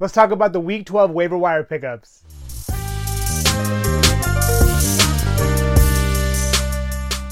Let's talk about the Week 12 waiver wire pickups.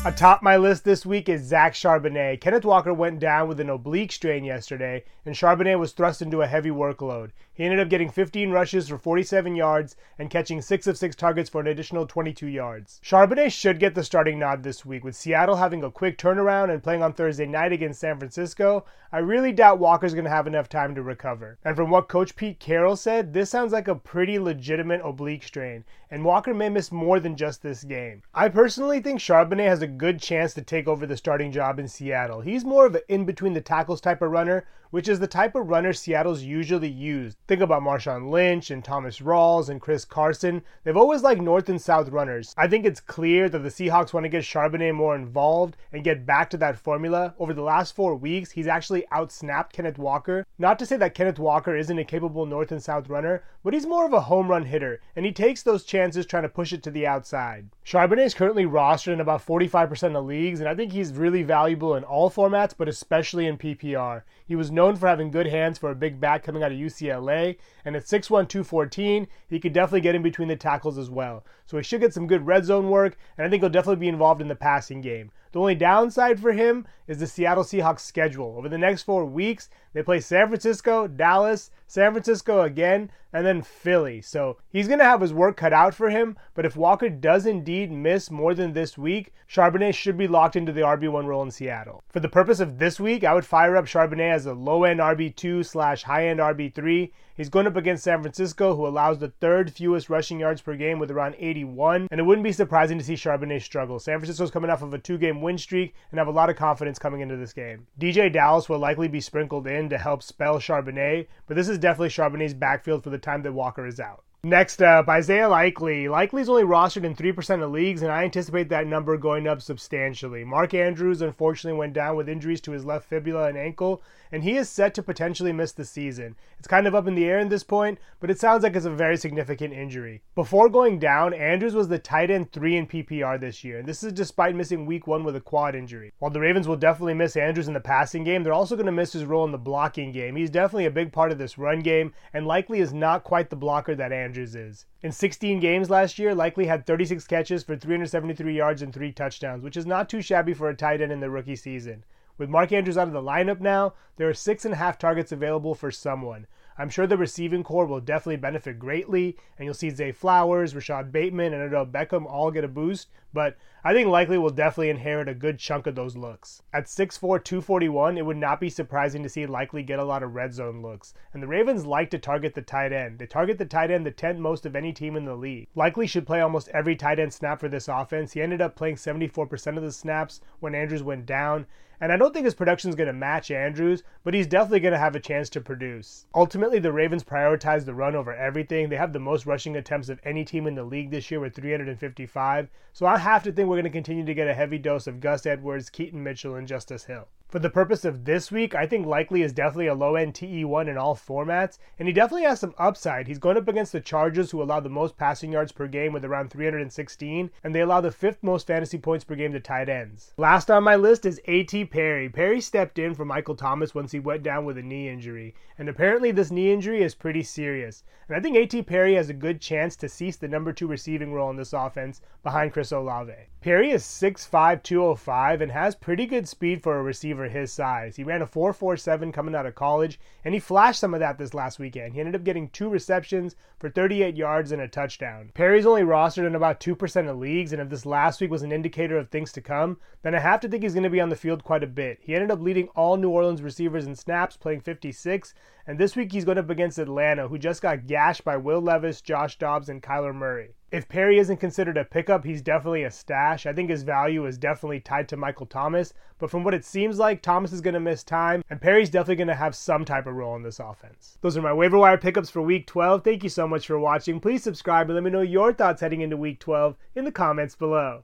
Atop my list this week is Zach Charbonnet. Kenneth Walker went down with an oblique strain yesterday, and Charbonnet was thrust into a heavy workload. He ended up getting 15 rushes for 47 yards and catching 6 of 6 targets for an additional 22 yards. Charbonnet should get the starting nod this week, with Seattle having a quick turnaround and playing on Thursday night against San Francisco. I really doubt Walker's going to have enough time to recover. And from what Coach Pete Carroll said, this sounds like a pretty legitimate oblique strain, and Walker may miss more than just this game. I personally think Charbonnet has a good chance to take over the starting job in Seattle. He's more of an in between the tackles type of runner, which is the type of runner Seattle's usually used. Think about Marshawn Lynch and Thomas Rawls and Chris Carson. They've always liked north and south runners. I think it's clear that the Seahawks want to get Charbonnet more involved and get back to that formula. Over the last four weeks, he's actually outsnapped Kenneth Walker. Not to say that Kenneth Walker isn't a capable north and south runner, but he's more of a home run hitter, and he takes those chances trying to push it to the outside. Charbonnet is currently rostered in about 45% of leagues, and I think he's really valuable in all formats, but especially in PPR. He was known for having good hands for a big back coming out of UCLA, and at 6'1, 214, he could definitely get in between the tackles as well. So he should get some good red zone work, and I think he'll definitely be involved in the passing game. The only downside for him is the Seattle Seahawks schedule. Over the next four weeks, they play San Francisco, Dallas, San Francisco again, and then Philly. So he's going to have his work cut out for him. But if Walker does indeed miss more than this week, Charbonnet should be locked into the RB1 role in Seattle. For the purpose of this week, I would fire up Charbonnet as a low end RB2 slash high end RB3. He's going up against San Francisco, who allows the third fewest rushing yards per game with around 81. And it wouldn't be surprising to see Charbonnet struggle. San Francisco's coming off of a two game win streak and have a lot of confidence coming into this game. DeeJay Dallas will likely be sprinkled in to help spell Charbonnet, but this is definitely Charbonnet's backfield for the time that Walker is out. Next up, Isaiah Likely. Likely's only rostered in 3% of leagues, and I anticipate that number going up substantially. Mark Andrews unfortunately went down with injuries to his left fibula and ankle, and he is set to potentially miss the season. It's kind of up in the air at this point, but it sounds like it's a very significant injury. Before going down, Andrews was the tight end 3 in PPR this year, and this is despite missing week 1 with a quad injury. While the Ravens will definitely miss Andrews in the passing game, they're also going to miss his role in the blocking game. He's definitely a big part of this run game, and Likely is not quite the blocker that Andrews is. In 16 games last year, Likely had 36 catches for 373 yards and 3 touchdowns, which is not too shabby for a tight end in the rookie season. With Mark Andrews out of the lineup now, there are six and a half targets available for someone. I'm sure the receiving corps will definitely benefit greatly, and you'll see Zay Flowers, Rashod Bateman, and Odell Beckham all get a boost, but I think Likely will definitely inherit a good chunk of those looks. At 6'4, 241, it would not be surprising to see Likely get a lot of red zone looks, and the Ravens like to target the tight end. They target the tight end the 10th most of any team in the league. Likely should play almost every tight end snap for this offense. He ended up playing 74% of the snaps when Andrews went down, and I don't think his production is going to match Andrews, but he's definitely going to have a chance to produce. Ultimately, the Ravens prioritize the run over everything. They have the most rushing attempts of any team in the league this year with 355. So I have to think we're going to continue to get a heavy dose of Gus Edwards, Keaton Mitchell, and Justice Hill. For the purpose of this week, I think Likely is definitely a low end TE1 in all formats, and he definitely has some upside. He's going up against the Chargers, who allow the most passing yards per game with around 316, and they allow the fifth most fantasy points per game to tight ends. Last on my list is A.T. Perry. Perry stepped in for Michael Thomas once he went down with a knee injury, and apparently this knee injury is pretty serious. And I think A.T. Perry has a good chance to cease the number two receiving role in this offense behind Chris Olave. Perry is 6'5, 205, and has pretty good speed for a receiver his size. He ran a 4.47 coming out of college, and he flashed some of that this last weekend. He ended up getting two receptions for 38 yards and a touchdown. Perry's only rostered in about 2% of leagues, and if this last week was an indicator of things to come, then I have to think he's going to be on the field quite a bit. He ended up leading all New Orleans receivers in snaps, playing 56, and this week he's going up against Atlanta, who just got gashed by Will Levis, Josh Dobbs, and Kyler Murray. If Perry isn't considered a pickup, he's definitely a stash. I think his value is definitely tied to Michael Thomas, but from what it seems like, Thomas is going to miss time, and Perry's definitely going to have some type of role in this offense. Those are my waiver wire pickups for week 12. Thank you so much for watching. Please subscribe and let me know your thoughts heading into week 12 in the comments below.